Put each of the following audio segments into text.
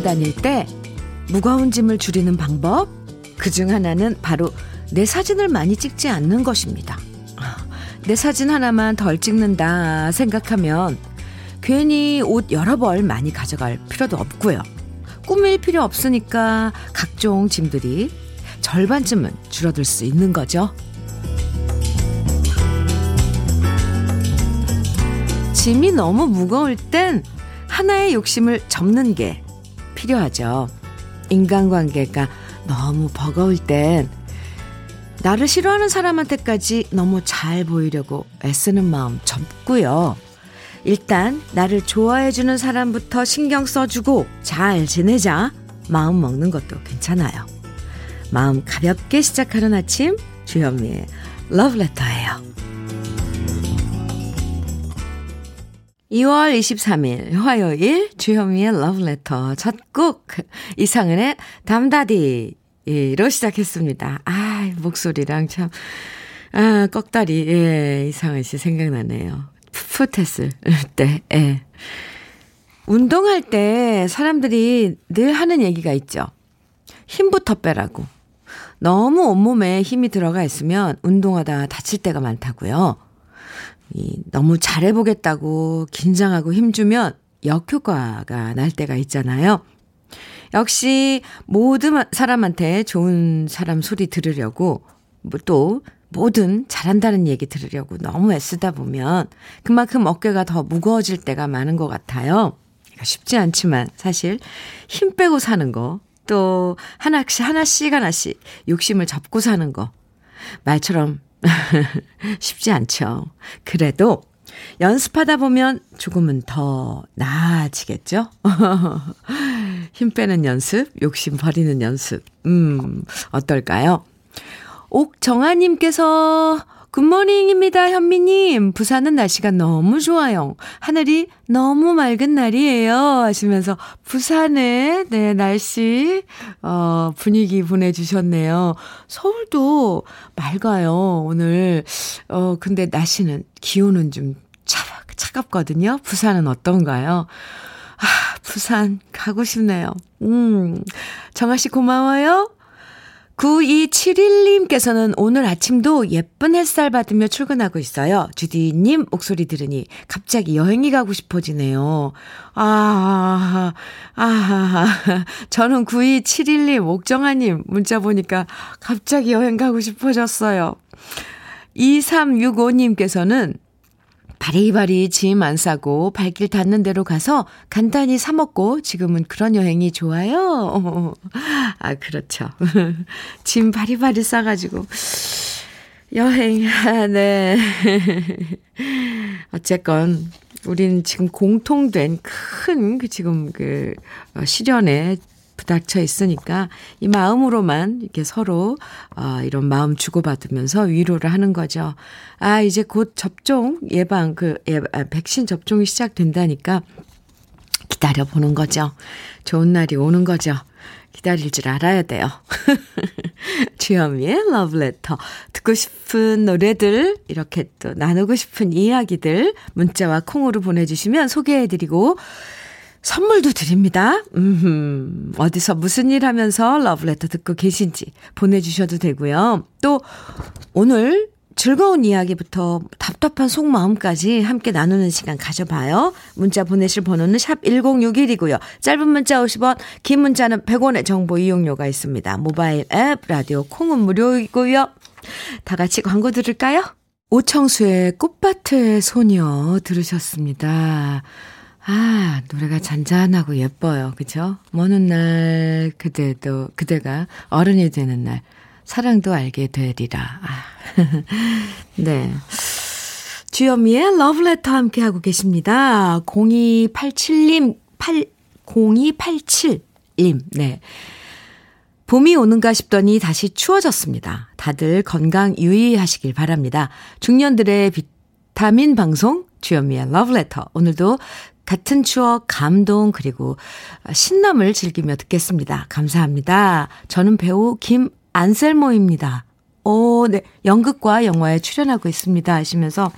여행 다닐 때 무거운 짐을 줄이는 방법 그 중 하나는 바로 내 사진을 많이 찍지 않는 것입니다. 내 사진 하나만 덜 찍는다 생각하면 괜히 옷 여러 벌 많이 가져갈 필요도 없고요. 꾸밀 필요 없으니까 각종 짐들이 절반쯤은 줄어들 수 있는 거죠. 짐이 너무 무거울 땐 하나의 욕심을 접는 게 필요하죠. 인간관계가 너무 버거울 땐 나를 싫어하는 사람한테까지 너무 잘 보이려고 애쓰는 마음 접고요. 일단 나를 좋아해주는 사람부터 신경 써주고 잘 지내자 마음 먹는 것도 괜찮아요. 마음 가볍게 시작하는 아침 주현미의 러브레터예요. 2월 23일 화요일 주현미의 러브레터 첫 곡 이상은의 담다디로 시작했습니다. 아 목소리랑 참 아, 꺽다리, 예, 이상은 씨 생각나네요. 풋풋했을 때, 예. 운동할 때 사람들이 늘 하는 얘기가 있죠. 힘부터 빼라고. 너무 온몸에 힘이 들어가 있으면 운동하다 다칠 때가 많다고요. 이, 너무 잘해보겠다고 긴장하고 힘주면 역효과가 날 때가 있잖아요. 역시 모든 사람한테 좋은 사람 소리 들으려고 뭐또 뭐든 잘한다는 얘기 들으려고 너무 애쓰다 보면 그만큼 어깨가 더 무거워질 때가 많은 것 같아요. 쉽지 않지만 사실 힘 빼고 사는 거, 또 하나씩, 하나씩, 하나씩 욕심을 접고 사는 거. 말처럼 쉽지 않죠. 그래도 연습하다 보면 조금은 더 나아지겠죠? 힘 빼는 연습, 욕심 버리는 연습. 음, 어떨까요? 옥정아님께서 굿모닝입니다, 현미님. 부산은 날씨가 너무 좋아요. 하늘이 너무 맑은 날이에요. 하시면서 부산의, 네, 날씨, 어, 분위기 보내주셨네요. 서울도 맑아요, 오늘. 어, 근데 날씨는, 기온은 좀 차, 차갑거든요. 부산은 어떤가요? 아, 부산 가고 싶네요. 음, 정아씨 고마워요. 9271님께서는 오늘 아침도 예쁜 햇살 받으며 출근하고 있어요. 주디님 목소리 들으니 갑자기 여행이 가고 싶어지네요. 아, 아, 저는 9271님, 옥정아님 문자 보니까 갑자기 여행 가고 싶어졌어요. 2365님께서는 바리바리 짐 안 싸고 발길 닿는 대로 가서 간단히 사 먹고 지금은 그런 여행이 좋아요. 아, 그렇죠. 짐 바리바리 싸가지고. 여행, 아, 네. 어쨌건, 우린 지금 공통된 큰, 그 지금 그, 어, 시련에 부닥쳐 있으니까 이 마음으로만 이렇게 서로 어, 이런 마음 주고받으면서 위로를 하는 거죠. 아, 이제 곧 접종 예방 그 예, 아, 백신 접종이 시작된다니까 기다려 보는 거죠. 좋은 날이 오는 거죠. 기다릴 줄 알아야 돼요. 주현미의 러브레터. 듣고 싶은 노래들, 이렇게 또 나누고 싶은 이야기들, 문자와 콩으로 보내주시면 소개해드리고, 선물도 드립니다. 음, 어디서 무슨 일 하면서 러브레터 듣고 계신지 보내주셔도 되고요. 또, 오늘 즐거운 이야기부터 답답한 속마음까지 함께 나누는 시간 가져봐요. 문자 보내실 번호는 샵 1061이고요. 짧은 문자 50원, 긴 문자는 100원의 정보 이용료가 있습니다. 모바일 앱, 라디오 콩은 무료이고요. 다 같이 광고 들을까요? 오청수의 꽃밭의 소녀 들으셨습니다. 아, 노래가 잔잔하고 예뻐요. 그죠? 먼 날, 그대도, 그대가 어른이 되는 날, 사랑도 알게 되리라. 아. 네. 주현미의 러브레터 함께하고 계십니다. 0287님, 8, 0287님, 네. 봄이 오는가 싶더니 다시 추워졌습니다. 다들 건강 유의하시길 바랍니다. 중년들의 비타민 방송, 주현미의 러브레터. 오늘도 같은 추억, 감동, 그리고 신남을 즐기며 듣겠습니다. 감사합니다. 저는 배우 김안셀모입니다. 오, 네. 연극과 영화에 출연하고 있습니다. 하시면서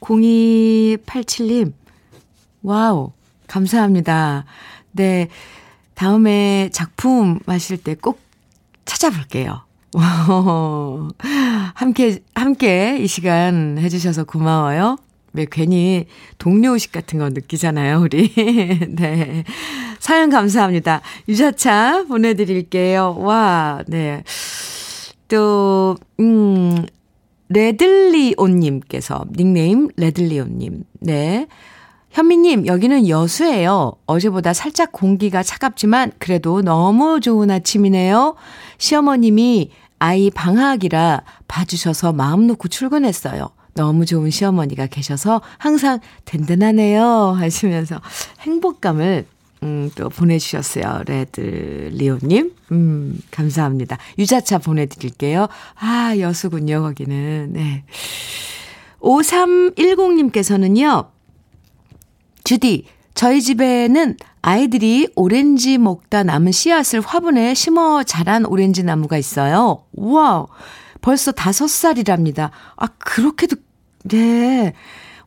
0287님, wow, 감사합니다. 네. 다음에 작품 하실 때 꼭 찾아볼게요. 함께, 함께 이 시간 해주셔서 고마워요. 왜 괜히 동료 의식 같은 거 느끼잖아요, 우리. 네. 사연 감사합니다. 유자차 보내드릴게요. 와, 네. 또, 음, 레들리온님께서, 닉네임 레들리온님. 네. 현미님, 여기는 여수예요. 어제보다 살짝 공기가 차갑지만 그래도 너무 좋은 아침이네요. 시어머님이 아이 방학이라 봐주셔서 마음 놓고 출근했어요. 너무 좋은 시어머니가 계셔서 항상 든든하네요. 하시면서 행복감을 음, 또 보내주셨어요. 레드 리오님. 음, 감사합니다. 유자차 보내드릴게요. 아, 여수군요, 거기는. 네. 5310님께서는요, 주디, 저희 집에는 아이들이 오렌지 먹다 남은 씨앗을 화분에 심어 자란 오렌지 나무가 있어요. 우와, 벌써 다섯 살이랍니다. 아, 그렇게도, 네.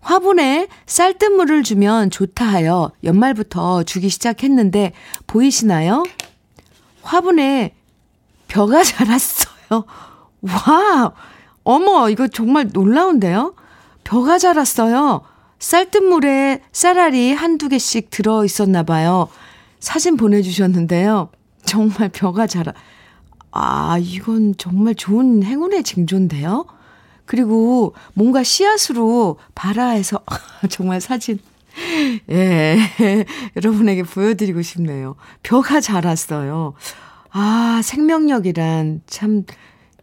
화분에 쌀뜨물을 주면 좋다 하여 연말부터 주기 시작했는데 보이시나요? 화분에 벼가 자랐어요. 와! 어머, 이거 정말 놀라운데요? 벼가 자랐어요. 쌀뜨물에 쌀알이 한두 개씩 들어 있었나 봐요. 사진 보내주셨는데요. 정말 벼가 자라, 아, 이건 정말 좋은 행운의 징조인데요? 그리고 뭔가 씨앗으로 발아해서 정말 사진 예 여러분에게 보여드리고 싶네요. 벼가 자랐어요. 아 생명력이란 참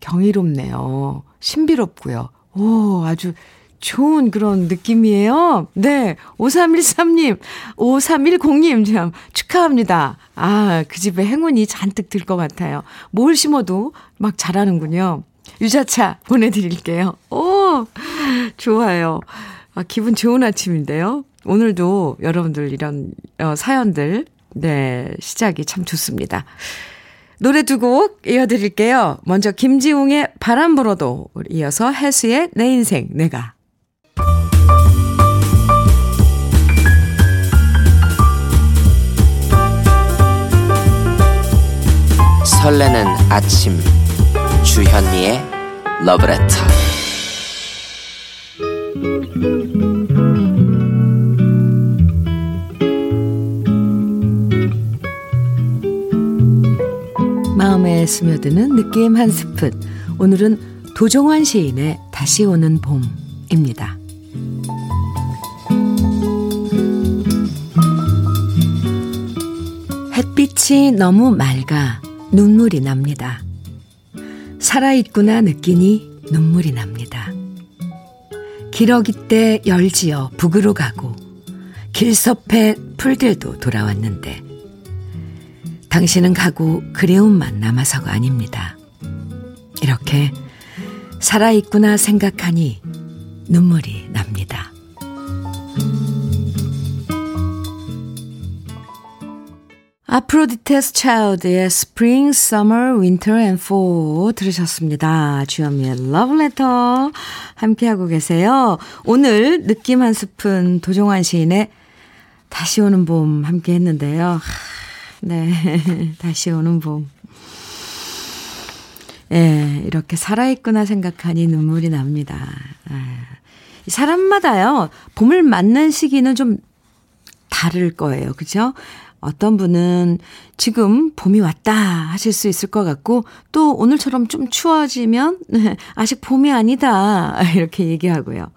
경이롭네요. 신비롭고요. 오 아주 좋은 그런 느낌이에요. 네. 5313님, 5310님, 참, 축하합니다. 아, 그 집에 행운이 잔뜩 들 것 같아요. 뭘 심어도 막 자라는군요. 유자차 보내드릴게요. 오, 좋아요. 아, 기분 좋은 아침인데요. 오늘도 여러분들 이런 어, 사연들, 네, 시작이 참 좋습니다. 노래 두 곡 이어드릴게요. 먼저 김지웅의 바람 불어도 이어서 해수의 내 인생 내가 설레는 아침 주현미의 러브레터 마음에 스며드는 느낌 한 스푼 오늘은 도종환 시인의 다시 오는 봄입니다. 햇빛이 너무 맑아 눈물이 납니다. 살아있구나 느끼니 눈물이 납니다. 기러기 때 열지어 북으로 가고 길섭해 풀들도 돌아왔는데 당신은 가고 그리움만 남아서가 아닙니다. 이렇게 살아있구나 생각하니 눈물이 아프로디테스 차일드의 Spring, Summer, Winter and Fall 들으셨습니다. 주현미의 러브레터 함께하고 계세요. 오늘 느낌 한 스푼 도종환 시인의 다시 오는 봄 함께 했는데요. 네, 다시 오는 봄. 예, 네, 이렇게 살아있구나 생각하니 눈물이 납니다. 아, 사람마다요, 봄을 맞는 시기는 좀 다를 거예요. 그죠? 어떤 분은 지금 봄이 왔다 하실 수 있을 것 같고 또 오늘처럼 좀 추워지면 아직 봄이 아니다 이렇게 얘기하고요.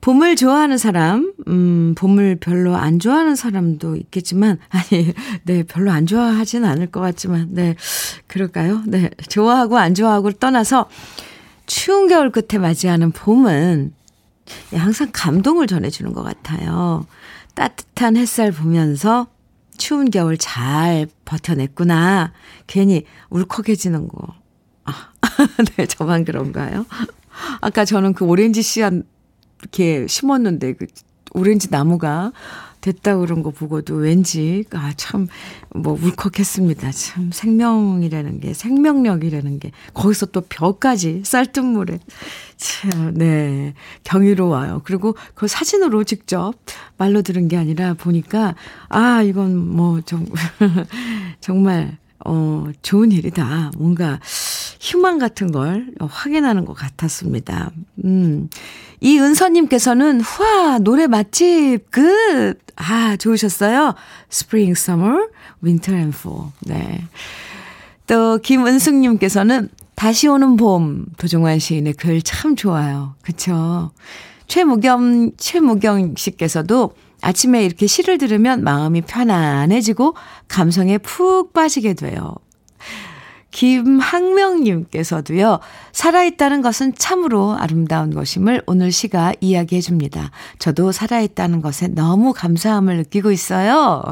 봄을 좋아하는 사람, 음, 봄을 별로 안 좋아하는 사람도 있겠지만, 아니, 네, 별로 안 좋아하진 않을 것 같지만, 네, 그럴까요? 네, 좋아하고 안 좋아하고를 떠나서 추운 겨울 끝에 맞이하는 봄은 항상 감동을 전해주는 것 같아요. 따뜻한 햇살 보면서 추운 겨울 잘 버텨냈구나. 괜히 울컥해지는 거. 아, 네, 저만 그런가요? 아까 저는 그 오렌지 씨앗 이렇게 심었는데 그 오렌지 나무가 됐다 그런 거 보고도 왠지, 아, 참, 뭐, 울컥했습니다. 참, 생명이라는 게, 생명력이라는 게, 거기서 또 벼까지 쌀뜨물에. 참, 네. 경이로워요. 그리고 그 사진으로 직접 말로 들은 게 아니라 보니까, 아, 이건 뭐, 정, 정말, 어, 좋은 일이다. 뭔가, 휴망 같은 걸 확인하는 것 같았습니다. 음. 이 은서님께서는, 후아, 노래 맛집, 끝! 아, 좋으셨어요? Spring, Summer, Winter and Fall. 네. 또, 김은숙님께서는, 다시 오는 봄, 도종환 시인의 글 참 좋아요. 그쵸? 최무겸, 최무경 씨께서도 아침에 이렇게 시를 들으면 마음이 편안해지고 감성에 푹 빠지게 돼요. 김학명님께서도요, 살아있다는 것은 참으로 아름다운 것임을 오늘 시가 이야기해 줍니다. 저도 살아있다는 것에 너무 감사함을 느끼고 있어요.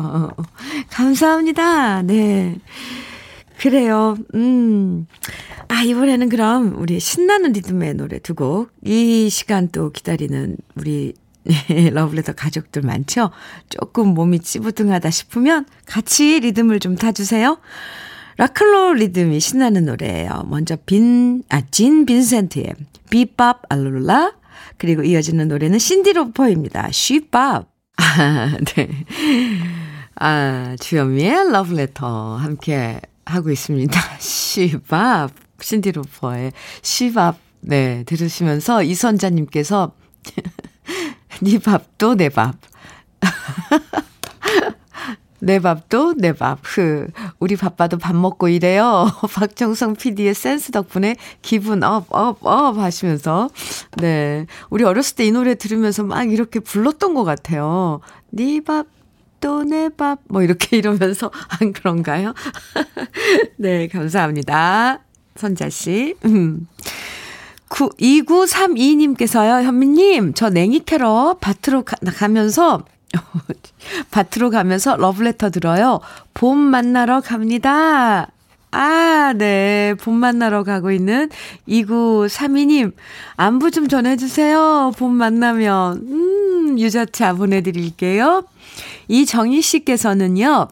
감사합니다. 네. 그래요. 음. 아, 이번에는 그럼 우리 신나는 리듬의 노래 두 곡, 이 시간 또 기다리는 우리 러블레터 가족들 많죠? 조금 몸이 찌부둥하다 싶으면 같이 리듬을 좀 타주세요. 라클롤 리듬이 신나는 노래예요. 먼저 빈, 아, 진 빈센트의 비밥 알룰라 그리고 이어지는 노래는 신디로퍼입니다. 쉬밥. 아, 네. 아, 주현미의 러브레터 함께 하고 있습니다. She Bop. 신디로퍼의 She Bop. 네, 들으시면서 이선자님께서 네 밥도 내 밥. 내 밥도 내 밥. 흐. 우리 바빠도 밥 먹고 이래요. 박정성 PD의 센스 덕분에 기분 up, up, up 하시면서. 네. 우리 어렸을 때 이 노래 들으면서 막 이렇게 불렀던 것 같아요. 네 밥, 또내 밥. 뭐 이렇게 이러면서. 안 그런가요? 네. 감사합니다. 선자씨. 음. 2932님께서요, 현미님, 저 냉이 캐러 밭으로 가, 가면서 밭으로 가면서 러브레터 들어요. 봄 만나러 갑니다. 아, 네. 봄 만나러 가고 있는 2932님. 안부 좀 전해주세요. 봄 만나면. 음, 유자차 보내드릴게요. 이정희 씨께서는요.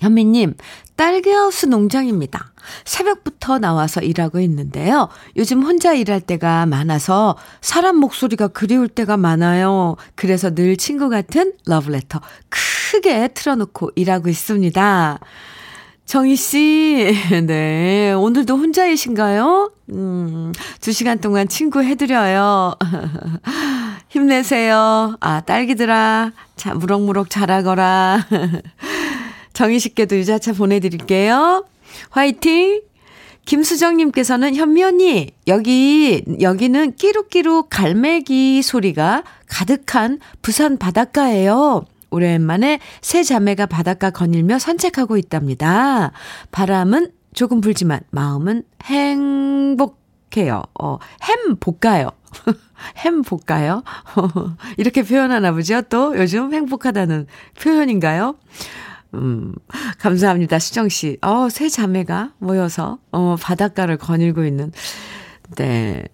현미님, 딸기하우스 농장입니다. 새벽부터 나와서 일하고 있는데요. 요즘 혼자 일할 때가 많아서 사람 목소리가 그리울 때가 많아요. 그래서 늘 친구 같은 러브레터 크게 틀어놓고 일하고 있습니다. 정희 씨, 네. 오늘도 혼자이신가요? 음, 두 시간 동안 친구 해드려요. 힘내세요. 아, 딸기들아. 자, 무럭무럭 자라거라. 정희 씨께도 유자차 보내드릴게요. 화이팅! 김수정님께서는 현미 언니, 여기, 여기는 끼룩끼룩 갈매기 소리가 가득한 부산 바닷가예요. 오랜만에 새 자매가 바닷가 거닐며 산책하고 있답니다. 바람은 조금 불지만 마음은 행복해요. 어, 햄 볶아요. 햄 볶아요. 이렇게 표현하나 보죠? 또 요즘 행복하다는 표현인가요? 음, 감사합니다. 수정씨. 어, 새 자매가 모여서, 어, 바닷가를 거닐고 있는, 네.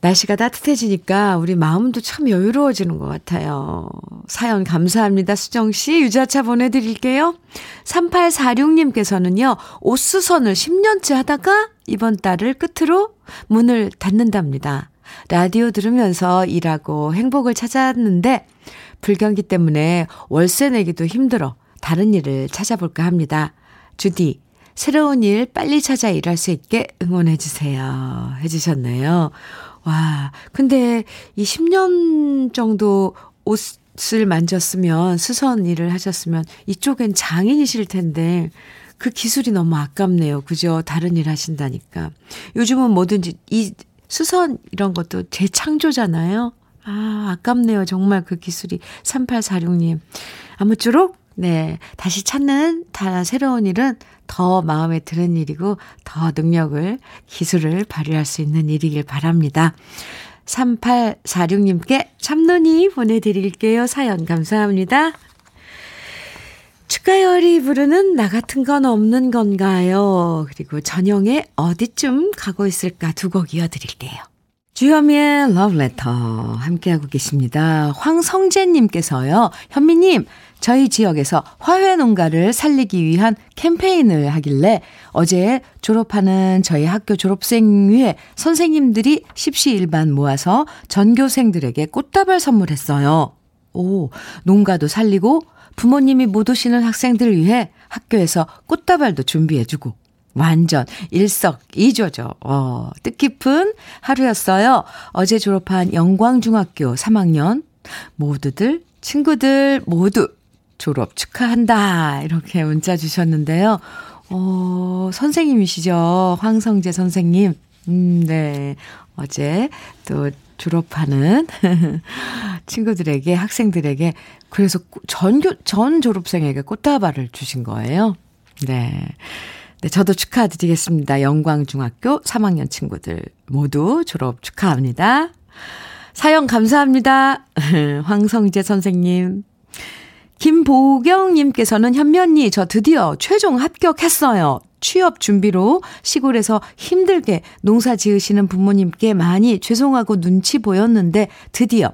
날씨가 따뜻해지니까 우리 마음도 참 여유로워지는 것 같아요. 사연 감사합니다. 수정씨. 유자차 보내드릴게요. 3846님께서는요, 옷수선을 10년째 하다가 이번 달을 끝으로 문을 닫는답니다. 라디오 들으면서 일하고 행복을 찾았는데, 불경기 때문에 월세 내기도 힘들어 다른 일을 찾아볼까 합니다. 주디, 새로운 일 빨리 찾아 일할 수 있게 응원해주세요. 해주셨네요. 와, 근데 이 10년 정도 옷을 만졌으면, 수선 일을 하셨으면 이쪽엔 장인이실 텐데, 그 기술이 너무 아깝네요. 그죠? 다른 일 하신다니까. 요즘은 뭐든지 이 수선 이런 것도 재창조잖아요. 아, 아깝네요. 정말 그 기술이. 3846님. 아무쪼록 네. 다시 찾는 다 새로운 일은 더 마음에 드는 일이고 더 능력을, 기술을 발휘할 수 있는 일이길 바랍니다. 3846님께 참눈이 보내드릴게요. 사연 감사합니다. 축가열이 부르는 나 같은 건 없는 건가요? 그리고 전영의 어디쯤 가고 있을까 두 곡 이어드릴게요. 주현미의 러브레터 함께하고 계십니다. 황성재님께서요. 현미님, 저희 지역에서 화훼 농가를 살리기 위한 캠페인을 하길래 어제 졸업하는 저희 학교 졸업생 위해 선생님들이 십시일반 모아서 전교생들에게 꽃다발 선물했어요. 오, 농가도 살리고 부모님이 못 오시는 학생들 위해 학교에서 꽃다발도 준비해주고 완전 일석이조죠. 어, 뜻깊은 하루였어요. 어제 졸업한 영광중학교 3학년 모두들 친구들 모두 졸업 축하한다. 이렇게 문자 주셨는데요. 어, 선생님이시죠. 황성재 선생님. 음, 네. 어제 또 졸업하는 친구들에게, 학생들에게, 그래서 전, 전 졸업생에게 꽃다발을 주신 거예요. 네. 네, 저도 축하드리겠습니다. 영광중학교 3학년 친구들 모두 졸업 축하합니다. 사연 감사합니다. 황성재 선생님. 김보경님께서는 현면이 저 드디어 최종 합격했어요. 취업 준비로 시골에서 힘들게 농사 지으시는 부모님께 많이 죄송하고 눈치 보였는데 드디어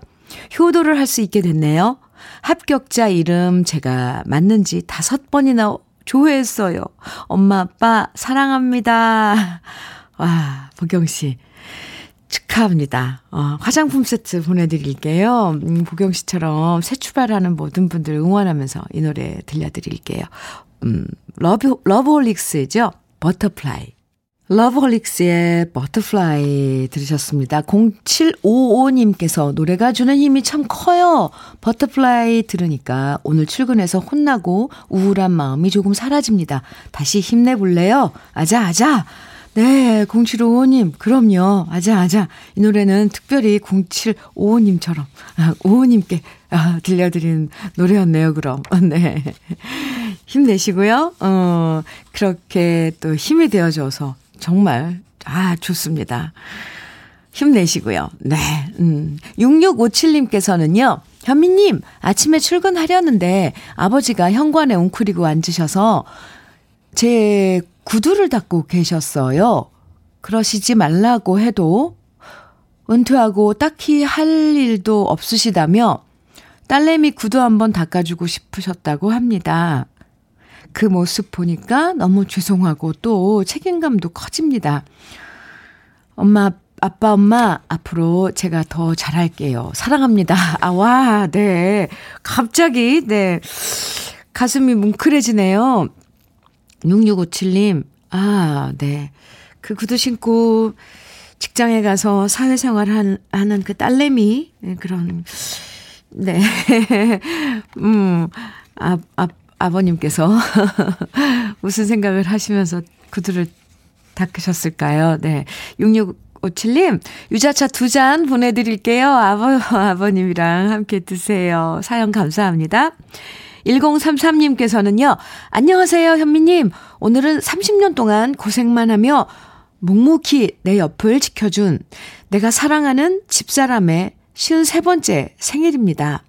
효도를 할 수 있게 됐네요. 합격자 이름 제가 맞는지 다섯 번이나 조회했어요. 엄마, 아빠, 사랑합니다. 와, 보경씨. 축하합니다. 어, 화장품 세트 보내드릴게요. 음, 보경 씨처럼 새 출발하는 모든 분들 응원하면서 이 노래 들려드릴게요. 음, 러브, 러브홀릭스죠? Butterfly. 러브홀릭스의 Butterfly 들으셨습니다. 0755님께서 노래가 주는 힘이 참 커요. Butterfly 들으니까 오늘 출근해서 혼나고 우울한 마음이 조금 사라집니다. 다시 힘내볼래요? 아자, 아자. 네, 0755님, 그럼요. 아자, 아자. 이 노래는 특별히 0755님처럼, 아, 55님께 아, 들려드린 노래였네요, 그럼. 네. 힘내시고요. 어, 그렇게 또 힘이 되어줘서 정말, 아, 좋습니다. 힘내시고요. 네. 음. 6657님께서는요, 현미님, 아침에 출근하려는데 아버지가 현관에 웅크리고 앉으셔서 제 구두를 닦고 계셨어요. 그러시지 말라고 해도 은퇴하고 딱히 할 일도 없으시다며 딸내미 구두 한번 닦아주고 싶으셨다고 합니다. 그 모습 보니까 너무 죄송하고 또 책임감도 커집니다. 엄마, 아빠, 엄마, 앞으로 제가 더 잘할게요. 사랑합니다. 아, 와, 네. 갑자기, 네. 가슴이 뭉클해지네요. 6657님, 아, 네. 그 구두 신고 직장에 가서 사회생활 한, 하는 그 딸내미, 네, 그런, 네. 음, 아, 아, 아버님께서 무슨 생각을 하시면서 구두를 닦으셨을까요? 네. 6657님, 유자차 두 잔 보내드릴게요. 아버, 아버님이랑 함께 드세요. 사연 감사합니다. 1033님께서는요, 안녕하세요, 현미님. 오늘은 30년 동안 고생만 하며 묵묵히 내 옆을 지켜준 내가 사랑하는 집사람의 53번째 생일입니다.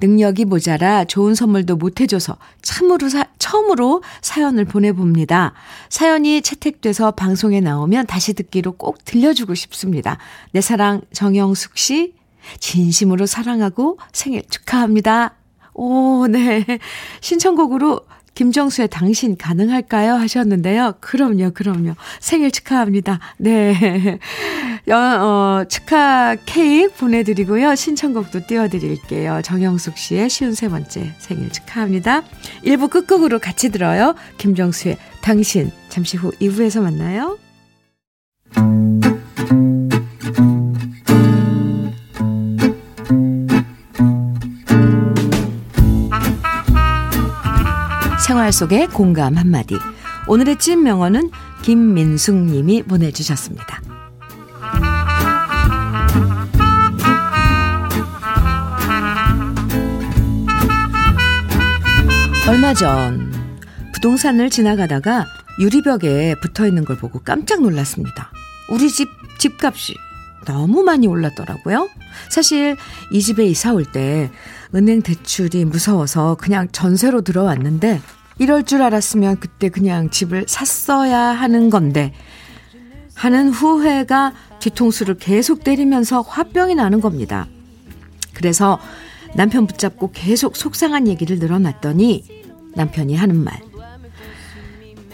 능력이 모자라 좋은 선물도 못 해줘서 참으로 사, 처음으로 사연을 보내봅니다. 사연이 채택돼서 방송에 나오면 다시 듣기로 꼭 들려주고 싶습니다. 내 사랑 정영숙 씨, 진심으로 사랑하고 생일 축하합니다. 오, 네. 신청곡으로 김정수의 당신 가능할까요? 하셨는데요. 그럼요, 그럼요. 생일 축하합니다. 네. 어, 어, 축하 케이크 보내드리고요. 신청곡도 띄워드릴게요. 정영숙 씨의 쉬운 세 번째 생일 축하합니다. 1부 끝곡으로 같이 들어요. 김정수의 당신. 잠시 후 2부에서 만나요. 생활 속의 공감 한마디. 오늘의 찐 명언은 김민숙 님이 보내주셨습니다. 얼마 전 부동산을 지나가다가 유리벽에 붙어 있는 걸 보고 깜짝 놀랐습니다. 우리 집 집값이 너무 많이 올랐더라고요. 사실 이 집에 이사 올 때 은행 대출이 무서워서 그냥 전세로 들어왔는데 이럴 줄 알았으면 그때 그냥 집을 샀어야 하는 건데, 하는 후회가 뒤통수를 계속 때리면서 화병이 나는 겁니다. 그래서 남편 붙잡고 계속 속상한 얘기를 늘어놨더니 남편이 하는 말.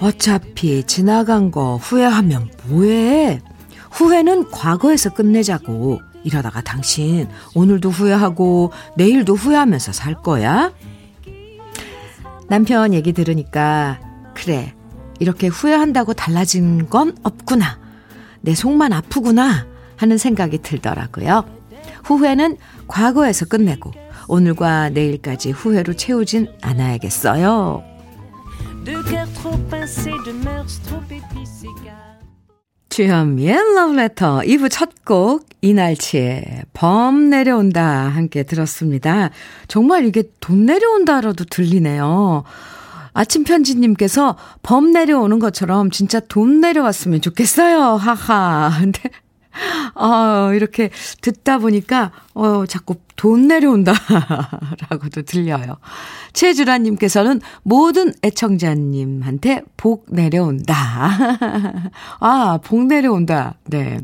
어차피 지나간 거 후회하면 뭐해? 후회는 과거에서 끝내자고. 이러다가 당신 오늘도 후회하고 내일도 후회하면서 살 거야? 남편 얘기 들으니까 그래 이렇게 후회한다고 달라진 건 없구나 내 속만 아프구나 하는 생각이 들더라고요. 후회는 과거에서 끝내고 오늘과 내일까지 후회로 채우진 않아야겠어요. 주현미의 러브레터 2부 첫 곡 이날치의 범 내려온다 함께 들었습니다. 정말 이게 돈 내려온다라도 들리네요. 아침 편지님께서 범 내려오는 것처럼 진짜 돈 내려왔으면 좋겠어요. 하하. 근데 아, 이렇게 듣다 보니까, 어, 자꾸 돈 내려온다. 라고도 들려요. 최주라님께서는 모든 애청자님한테 복 내려온다. 아, 복 내려온다. 네.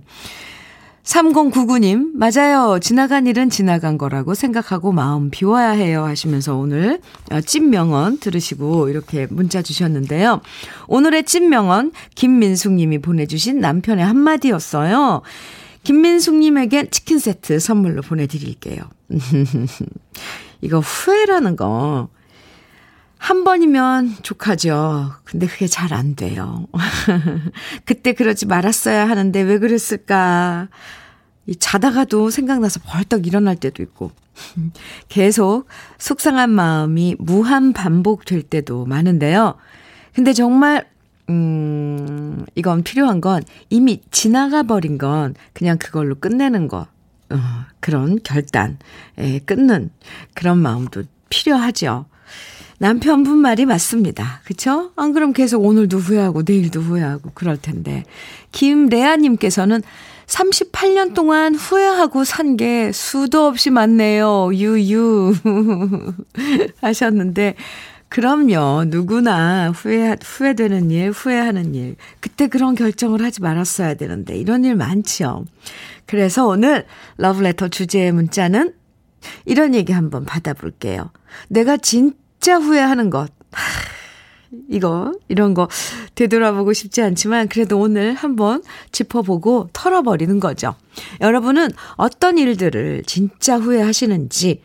3099님, 맞아요. 지나간 일은 지나간 거라고 생각하고 마음 비워야 해요. 하시면서 오늘 어, 찐명언 들으시고 이렇게 문자 주셨는데요. 오늘의 찐명언, 김민숙 님이 보내주신 남편의 한마디였어요. 김민숙 님에게 치킨 세트 선물로 보내드릴게요. 이거 후회라는 거, 한 번이면 족하죠. 근데 그게 잘 안 돼요. 그때 그러지 말았어야 하는데 왜 그랬을까. 이 자다가도 생각나서 벌떡 일어날 때도 있고, 계속 속상한 마음이 무한 반복될 때도 많은데요. 근데 정말, 음, 이건 필요한 건 이미 지나가 버린 건 그냥 그걸로 끝내는 거. 어, 그런 결단, 에, 끊는 그런 마음도 필요하죠. 남편분 말이 맞습니다. 그쵸? 안 그럼 계속 오늘도 후회하고 내일도 후회하고 그럴 텐데. 김레아님께서는 38년 동안 후회하고 산 게 수도 없이 많네요. 유유. 하셨는데, 그럼요. 누구나 후회, 후회되는 일, 후회하는 일. 그때 그런 결정을 하지 말았어야 되는데, 이런 일 많죠. 그래서 오늘 러브레터 주제의 문자는 이런 얘기 한번 받아볼게요. 내가 진 짜 후회하는 것. 이거, 이런 거 되돌아보고 싶지 않지만 그래도 오늘 한번 짚어보고 털어버리는 거죠. 여러분은 어떤 일들을 진짜 후회하시는지,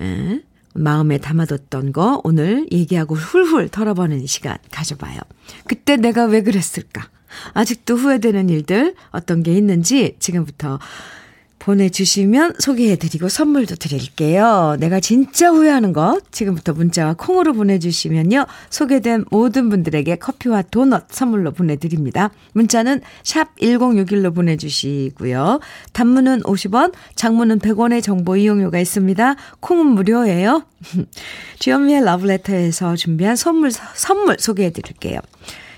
에, 마음에 담아뒀던 거 오늘 얘기하고 훌훌 털어버리는 시간 가져봐요. 그때 내가 왜 그랬을까? 아직도 후회되는 일들 어떤 게 있는지 지금부터 보내주시면 소개해드리고 선물도 드릴게요. 내가 진짜 후회하는 것 지금부터 문자와 콩으로 보내주시면요. 소개된 모든 분들에게 커피와 도넛 선물로 보내드립니다. 문자는 샵 1061로 보내주시고요. 단문은 50원, 장문은 100원의 정보 이용료가 있습니다. 콩은 무료예요. 주현미의 러브레터에서 준비한 선물, 선물 소개해드릴게요.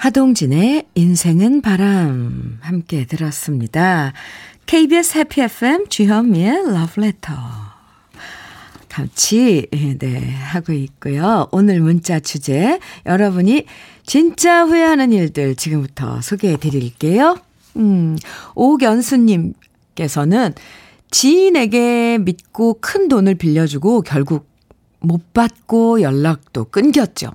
하동진의 인생은 바람 함께 들었습니다. KBS 해피 FM 주현미의 러브레터 같이 네 하고 있고요. 오늘 문자 주제 여러분이 진짜 후회하는 일들 지금부터 소개해 드릴게요. 음, 오견수님께서는 지인에게 믿고 큰 돈을 빌려주고 결국 못 받고 연락도 끊겼죠.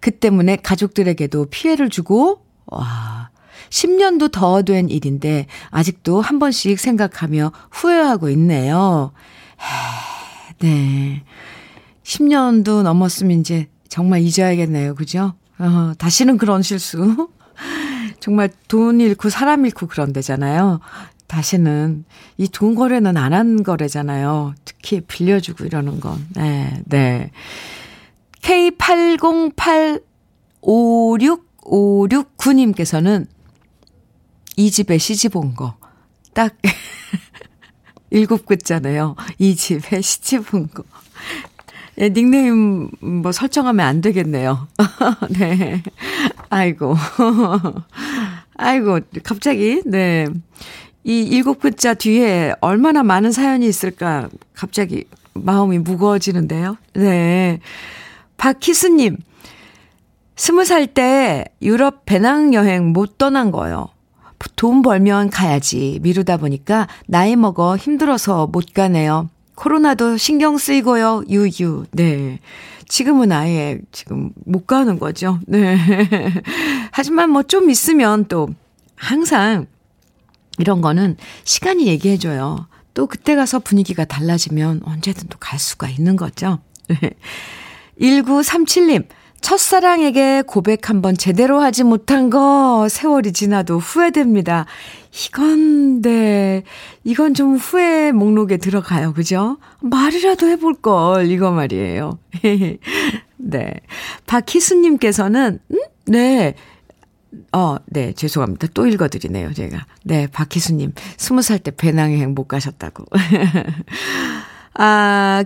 그 때문에 가족들에게도 피해를 주고, 와, 10년도 더 된 일인데, 아직도 한 번씩 생각하며 후회하고 있네요. 해, 네. 10년도 넘었으면 이제 정말 잊어야겠네요. 그죠? 어, 다시는 그런 실수. 정말 돈 잃고 사람 잃고 그런 데잖아요. 다시는 이 돈 거래는 안 한 거래잖아요. 특히 빌려주고 이러는 건. 네, 네. K80856569님께서는 이 집에 시집 온 거, 딱, 일곱 글자네요. 이 집에 시집 온 거. 예, 닉네임 뭐 설정하면 안 되겠네요. 네. 아이고. 아이고, 갑자기, 네. 이 일곱 글자 뒤에 얼마나 많은 사연이 있을까 갑자기 마음이 무거워지는데요. 네. 박희수님, 스무 살 때 유럽 배낭여행 못 떠난 거요. 돈 벌면 가야지. 미루다 보니까 나이 먹어 힘들어서 못 가네요. 코로나도 신경 쓰이고요. 유유. 네. 지금은 아예 지금 못 가는 거죠. 네. 하지만 뭐 좀 있으면 또 항상 이런 거는 시간이 얘기해줘요. 또 그때 가서 분위기가 달라지면 언제든 또 갈 수가 있는 거죠. 1937님, 첫사랑에게 고백 한번 제대로 하지 못한 거 세월이 지나도 후회됩니다. 이건, 네. 이건 좀 후회 목록에 들어가요. 그죠? 말이라도 해볼 걸, 이거 말이에요. 네. 박희수님께서는, 음? 네. 어, 네, 죄송합니다. 또 읽어드리네요, 제가. 네, 박희수님, 스무 살 때 배낭여행 못 가셨다고. 아,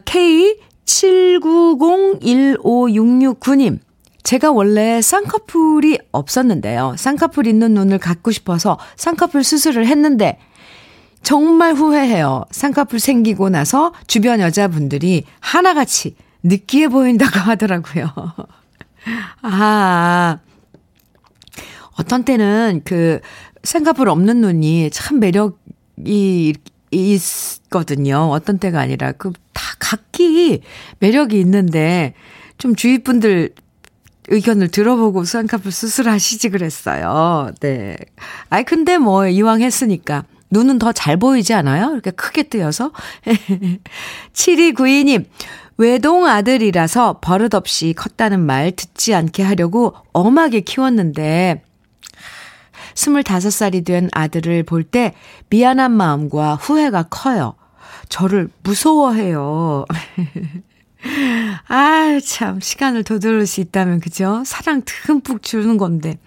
K79015669님. 제가 원래 쌍꺼풀이 없었는데요. 쌍꺼풀 있는 눈을 갖고 싶어서 쌍꺼풀 수술을 했는데, 정말 후회해요. 쌍꺼풀 생기고 나서 주변 여자분들이 하나같이 느끼해 보인다고 하더라고요. 아, 어떤 때는 그 쌍꺼풀 없는 눈이 참 매력이 있거든요. 어떤 때가 아니라 그 다 각기 매력이 있는데 좀 주위 분들 의견을 들어보고 쌍꺼풀 수술하시지 그랬어요. 네. 아이 근데 뭐 이왕 했으니까 눈은 더 잘 보이지 않아요? 이렇게 크게 뜨여서. 7292님, 외동 아들이라서 버릇없이 컸다는 말 듣지 않게 하려고 엄하게 키웠는데, 25살이 된 아들을 볼 때 미안한 마음과 후회가 커요. 저를 무서워해요. 아, 참, 시간을 더 들을 수 있다면, 그죠? 사랑 듬뿍 주는 건데.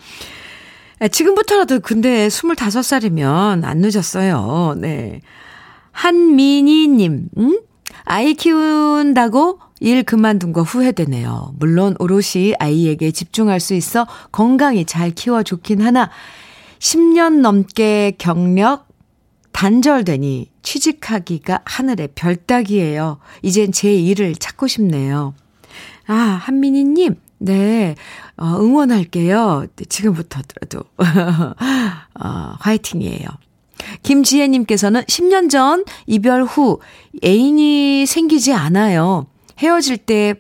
지금부터라도 근데 25살이면 안 늦었어요. 네. 한민희님, 음? 아이 키운다고 일 그만둔 거 후회되네요. 물론 오롯이 아이에게 집중할 수 있어 건강히 잘 키워 좋긴 하나, 10년 넘게 경력 단절되니 취직하기가 하늘의 별 따기예요. 이젠 제 일을 찾고 싶네요. 아, 한민희님, 네, 어, 응원할게요. 지금부터라도. 어, 화이팅이에요. 김지혜님께서는 10년 전 이별 후 애인이 생기지 않아요. 헤어질 때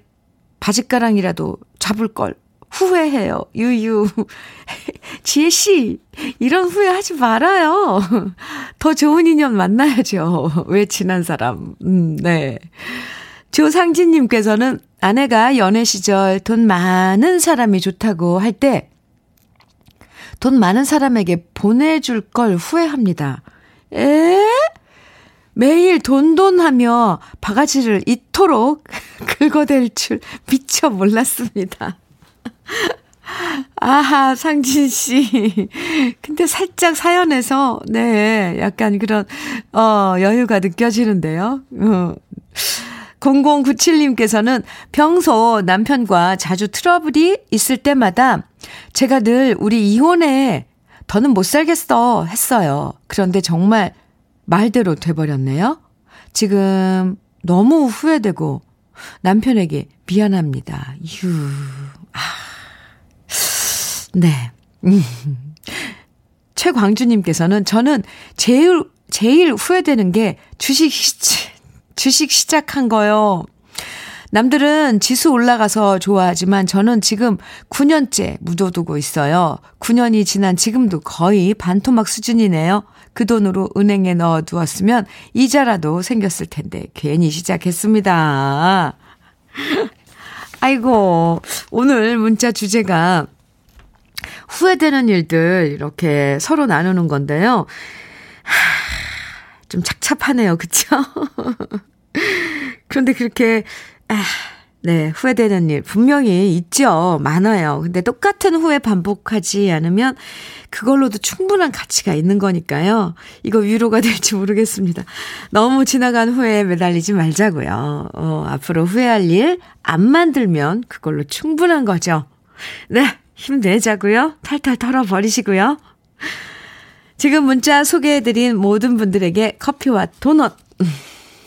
바짓가랑이라도 잡을 걸 후회해요. 유유. 지혜씨, 이런 후회 하지 말아요. 더 좋은 인연 만나야죠. 왜 친한 사람. 음, 네. 조상진님께서는 아내가 연애 시절 돈 많은 사람이 좋다고 할 때, 돈 많은 사람에게 보내줄 걸 후회합니다. 에? 매일 돈돈 하며 바가지를 이토록 긁어댈 줄 미처 몰랐습니다. 아하, 상진 씨. 근데 살짝 사연에서, 네, 약간 그런, 어, 여유가 느껴지는데요. 어. 0097님께서는 평소 남편과 자주 트러블이 있을 때마다 제가 늘 우리 이혼해. 더는 못 살겠어. 했어요. 그런데 정말 말대로 돼버렸네요. 지금 너무 후회되고 남편에게 미안합니다. 유, 아. 네. 음. 최광주님께서는 저는 제일, 제일 후회되는 게 주식, 주식 시작한 거요. 남들은 지수 올라가서 좋아하지만 저는 지금 9년째 묻어두고 있어요. 9년이 지난 지금도 거의 반토막 수준이네요. 그 돈으로 은행에 넣어 두었으면 이자라도 생겼을 텐데 괜히 시작했습니다. 아이고, 오늘 문자 주제가 후회되는 일들 이렇게 서로 나누는 건데요. 하, 좀 착잡하네요. 그쵸? 그런데 그렇게, 아, 네, 후회되는 일 분명히 있죠. 많아요. 근데 똑같은 후회 반복하지 않으면 그걸로도 충분한 가치가 있는 거니까요. 이거 위로가 될지 모르겠습니다. 너무 지나간 후회에 매달리지 말자고요. 어, 앞으로 후회할 일 안 만들면 그걸로 충분한 거죠. 네, 힘내자고요. 탈탈 털어버리시고요. 지금 문자 소개해드린 모든 분들에게 커피와 도넛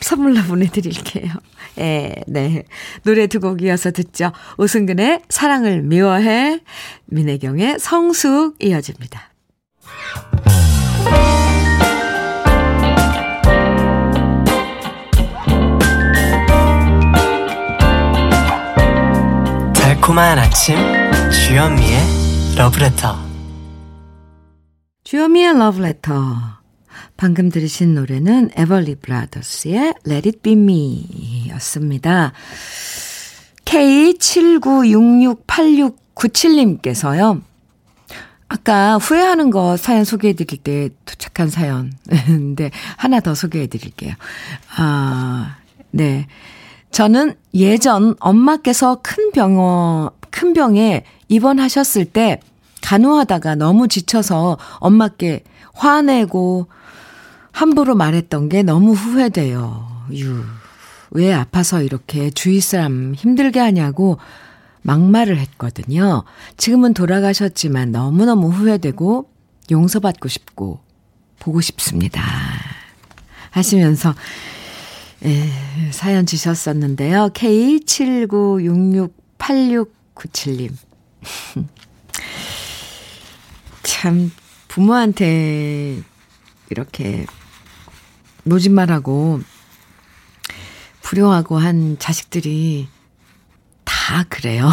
선물로 보내드릴게요. 예, 네. 노래 두 곡 이어서 듣죠. 오승근의 사랑을 미워해, 민혜경의 성숙 이어집니다. 달콤한 아침, 주현미의 러브레터. 주현미의 러브레터. 방금 들으신 노래는 에벌리 브라더스의 Let It Be Me 였습니다. K79668697님께서요. 아까 후회하는 거 사연 소개해 드릴 때 도착한 사연. 근데 하나 더 소개해 드릴게요. 아, 네. 저는 예전 엄마께서 큰 병원, 큰 병에 입원하셨을 때 간호하다가 너무 지쳐서 엄마께 화내고 함부로 말했던 게 너무 후회돼요. 유. 왜 아파서 이렇게 주위 사람 힘들게 하냐고 막말을 했거든요. 지금은 돌아가셨지만 너무너무 후회되고 용서받고 싶고 보고 싶습니다. 하시면서 에, 사연 주셨었는데요. K79668697님. 참 부모한테 이렇게 노짓말하고 불효하고 한 자식들이 다 그래요.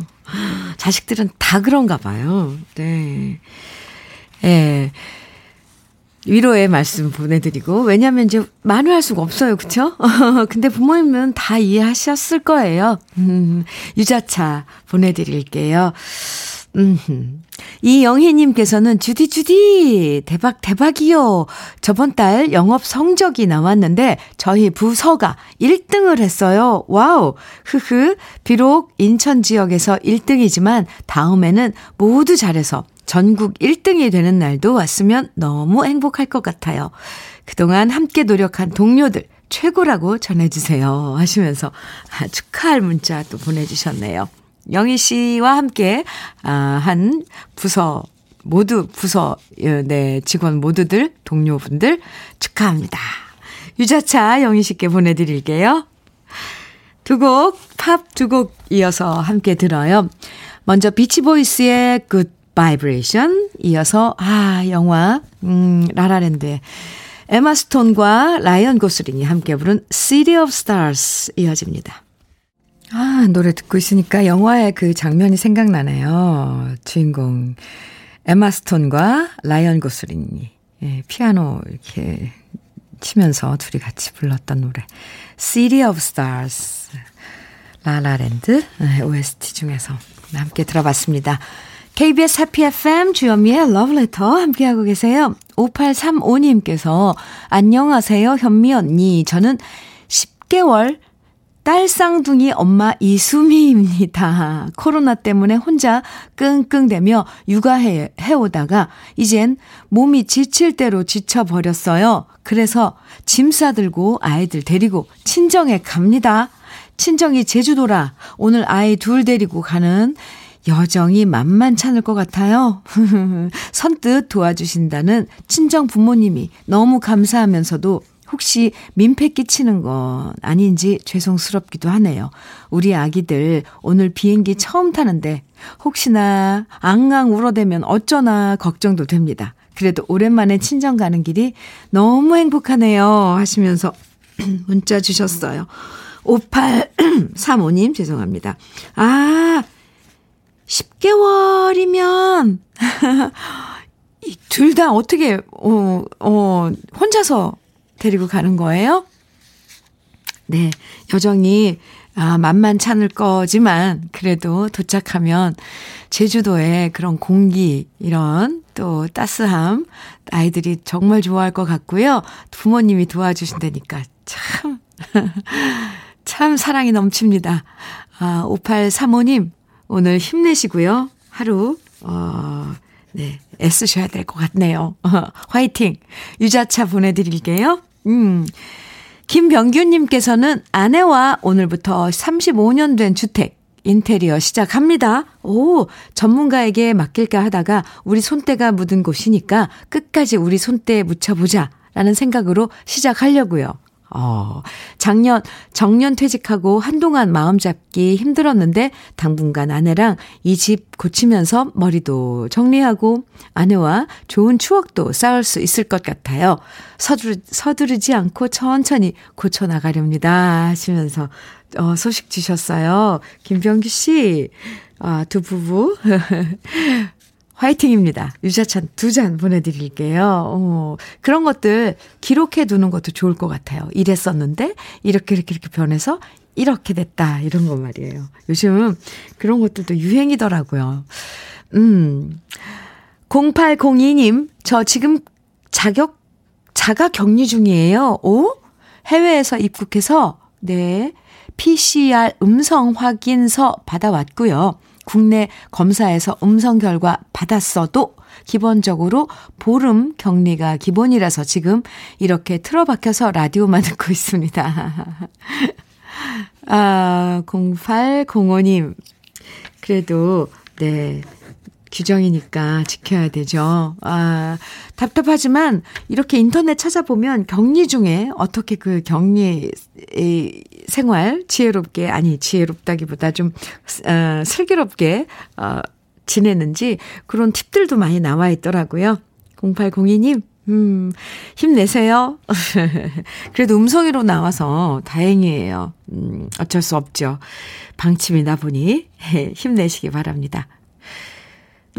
자식들은 다 그런가 봐요. 네. 예. 위로의 말씀 보내드리고, 왜냐면 이제 만회할 수가 없어요. 그쵸? 근데 부모님은 다 이해하셨을 거예요. 음, 유자차 보내드릴게요. 음, 이영희님께서는 주디 주디 대박 대박이요. 저번 달 영업 성적이 나왔는데 저희 부서가 1등을 했어요. wow. 흐흐. 비록 인천 지역에서 1등이지만 다음에는 모두 잘해서 전국 1등이 되는 날도 왔으면 너무 행복할 것 같아요. 그동안 함께 노력한 동료들 최고라고 전해주세요. 하시면서 축하할 문자 또 보내주셨네요. 영희 씨와 함께, 아, 한 부서, 모두 부서, 예, 네, 직원 모두들, 동료분들 축하합니다. 유자차 영희 씨께 보내드릴게요. 두 곡, 팝 두 곡 이어서 함께 들어요. 먼저 비치보이스의 Good Vibration, 이어서, 아, 영화, 음, 라라랜드의 에마 스톤과 라이언 고스링이 함께 부른 City of Stars 이어집니다. 아, 노래 듣고 있으니까 영화의 그 장면이 생각나네요. 주인공 에마 스톤과 라이언 고슬링이 예, 피아노 이렇게 치면서 둘이 같이 불렀던 노래. City of Stars. 라라랜드 네, OST 중에서 함께 들어봤습니다. KBS 해피 FM 주현미의 러브레터 함께하고 계세요. 5835님께서 안녕하세요 현미 언니. 저는 10개월 딸 쌍둥이 엄마 이수미입니다. 코로나 때문에 혼자 끙끙대며 육아해 오다가 이젠 몸이 지칠 대로 지쳐버렸어요. 그래서 짐 싸들고 아이들 데리고 친정에 갑니다. 친정이 제주도라 오늘 아이 둘 데리고 가는 여정이 만만찮을 것 같아요. 선뜻 도와주신다는 친정 부모님이 너무 감사하면서도 혹시 민폐 끼치는 건 아닌지 죄송스럽기도 하네요. 우리 아기들 오늘 비행기 처음 타는데 혹시나 앙앙 울어대면 어쩌나 걱정도 됩니다. 그래도 오랜만에 친정 가는 길이 너무 행복하네요. 하시면서 문자 주셨어요. 5835님, 죄송합니다. 아, 10개월이면, 둘 다 어떻게, 어, 어, 혼자서 데리고 가는 거예요? 네, 여정이 아, 만만찮을 거지만 그래도 도착하면 제주도의 그런 공기 이런 또 따스함 아이들이 정말 좋아할 것 같고요. 부모님이 도와주신다니까 참 참 사랑이 넘칩니다. 아, 5835님, 오늘 힘내시고요. 하루, 어, 네, 애쓰셔야 될 것 같네요. 화이팅! 유자차 보내드릴게요. 음. 김병규님께서는 아내와 오늘부터 35년 된 주택, 인테리어 시작합니다. 오, 전문가에게 맡길까 하다가 우리 손때가 묻은 곳이니까 끝까지 우리 손때에 묻혀보자. 라는 생각으로 시작하려고요. 어, 작년 정년 퇴직하고 한동안 마음 잡기 힘들었는데 당분간 아내랑 이 집 고치면서 머리도 정리하고 아내와 좋은 추억도 쌓을 수 있을 것 같아요. 서두르, 서두르지 않고 천천히 고쳐 나가렵니다. 하시면서 어, 소식 주셨어요. 김병규 씨, 아, 두 부부. 화이팅입니다. 유자찬 두 잔 보내드릴게요. 어, 그런 것들 기록해 두는 것도 좋을 것 같아요. 이랬었는데, 이렇게, 이렇게, 이렇게 변해서 이렇게 됐다. 이런 거 말이에요. 요즘 그런 것들도 유행이더라고요. 음. 0802님, 저 지금 자격, 자가 격리 중이에요. 오? 해외에서 입국해서, 네. PCR 음성 확인서 받아왔고요. 국내 검사에서 음성 결과 받았어도 기본적으로 보름 격리가 기본이라서 지금 이렇게 틀어박혀서 라디오만 듣고 있습니다. 아, 0805님. 그래도, 네. 규정이니까 지켜야 되죠. 아, 답답하지만 이렇게 인터넷 찾아보면 격리 중에 어떻게 그 격리 생활 지혜롭게, 아니, 지혜롭다기보다 좀, 어, 슬기롭게, 어, 지내는지 그런 팁들도 많이 나와 있더라고요. 0802님, 음, 힘내세요. 그래도 음성이로 나와서 다행이에요. 음, 어쩔 수 없죠. 방침이다 보니 힘내시기 바랍니다.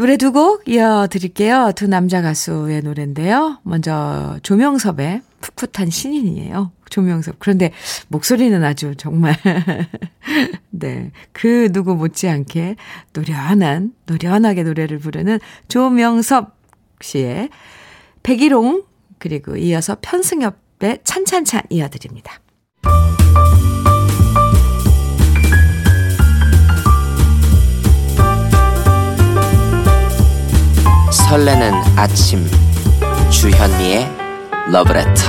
노래 두 곡 이어드릴게요. 두 남자 가수의 노래인데요. 먼저 조명섭의 풋풋한 신인이에요. 조명섭. 그런데 목소리는 아주 정말 네. 그 누구 못지않게 노련한 노련하게 노래를 부르는 조명섭 씨의 백일홍 그리고 이어서 편승엽의 찬찬찬 이어드립니다. 설레는 아침 주현미의 러브레터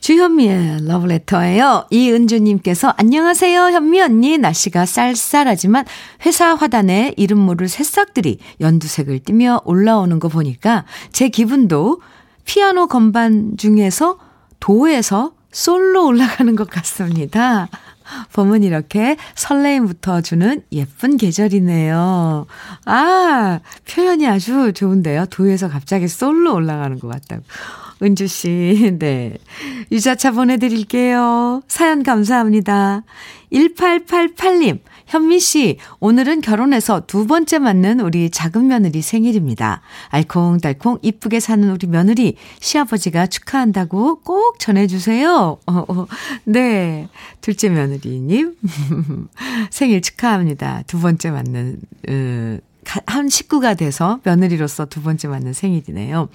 주현미의 러브레터예요. 이은주님께서 안녕하세요 현미 언니 날씨가 쌀쌀하지만 회사 화단에 이름 모를 새싹들이 연두색을 띠며 올라오는 거 보니까 제 기분도 피아노 건반 중에서 도에서 솔로 올라가는 것 같습니다. 봄은 이렇게 설레임부터 주는 예쁜 계절이네요. 아, 표현이 아주 좋은데요. 도에서 갑자기 솔로 올라가는 것 같다고. 은주씨, 네. 유자차 보내드릴게요. 사연 감사합니다. 1888님, 현미 씨, 오늘은 결혼해서 두 번째 맞는 우리 작은 며느리 생일입니다. 알콩달콩 이쁘게 사는 우리 며느리, 시아버지가 축하한다고 꼭 전해주세요. 어, 어. 네. 둘째 며느리님, 생일 축하합니다. 두 번째 맞는, 음, 한 식구가 돼서 며느리로서 두 번째 맞는 생일이네요.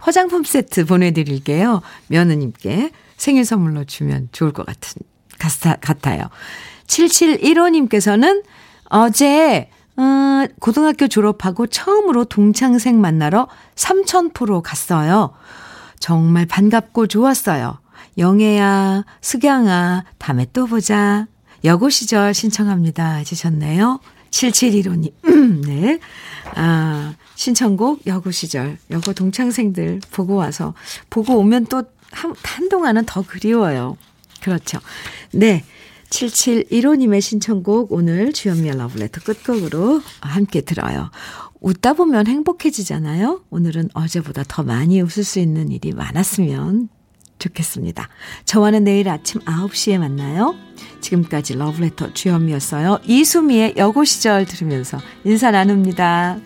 화장품 세트 보내드릴게요. 며느님께 생일 선물로 주면 좋을 것 같은, 같아요. 7715님께서는 어제 어, 고등학교 졸업하고 처음으로 동창생 만나러 삼천포로 갔어요. 정말 반갑고 좋았어요. 영애야, 수경아, 다음에 또 보자. 여고 시절 신청합니다. 해주셨네요. 7715님. 네. 아, 신청곡 여고 시절. 여고 동창생들 보고 와서, 보고 오면 또 한, 한동안은 더 그리워요. 그렇죠. 네. 7715님의 신청곡 오늘 주현미의 러브레터 끝곡으로 함께 들어요. 웃다 보면 행복해지잖아요. 오늘은 어제보다 더 많이 웃을 수 있는 일이 많았으면 좋겠습니다. 저와는 내일 아침 9시에 만나요. 지금까지 러브레터 주현미였어요. 이수미의 여고 시절 들으면서 인사 나눕니다.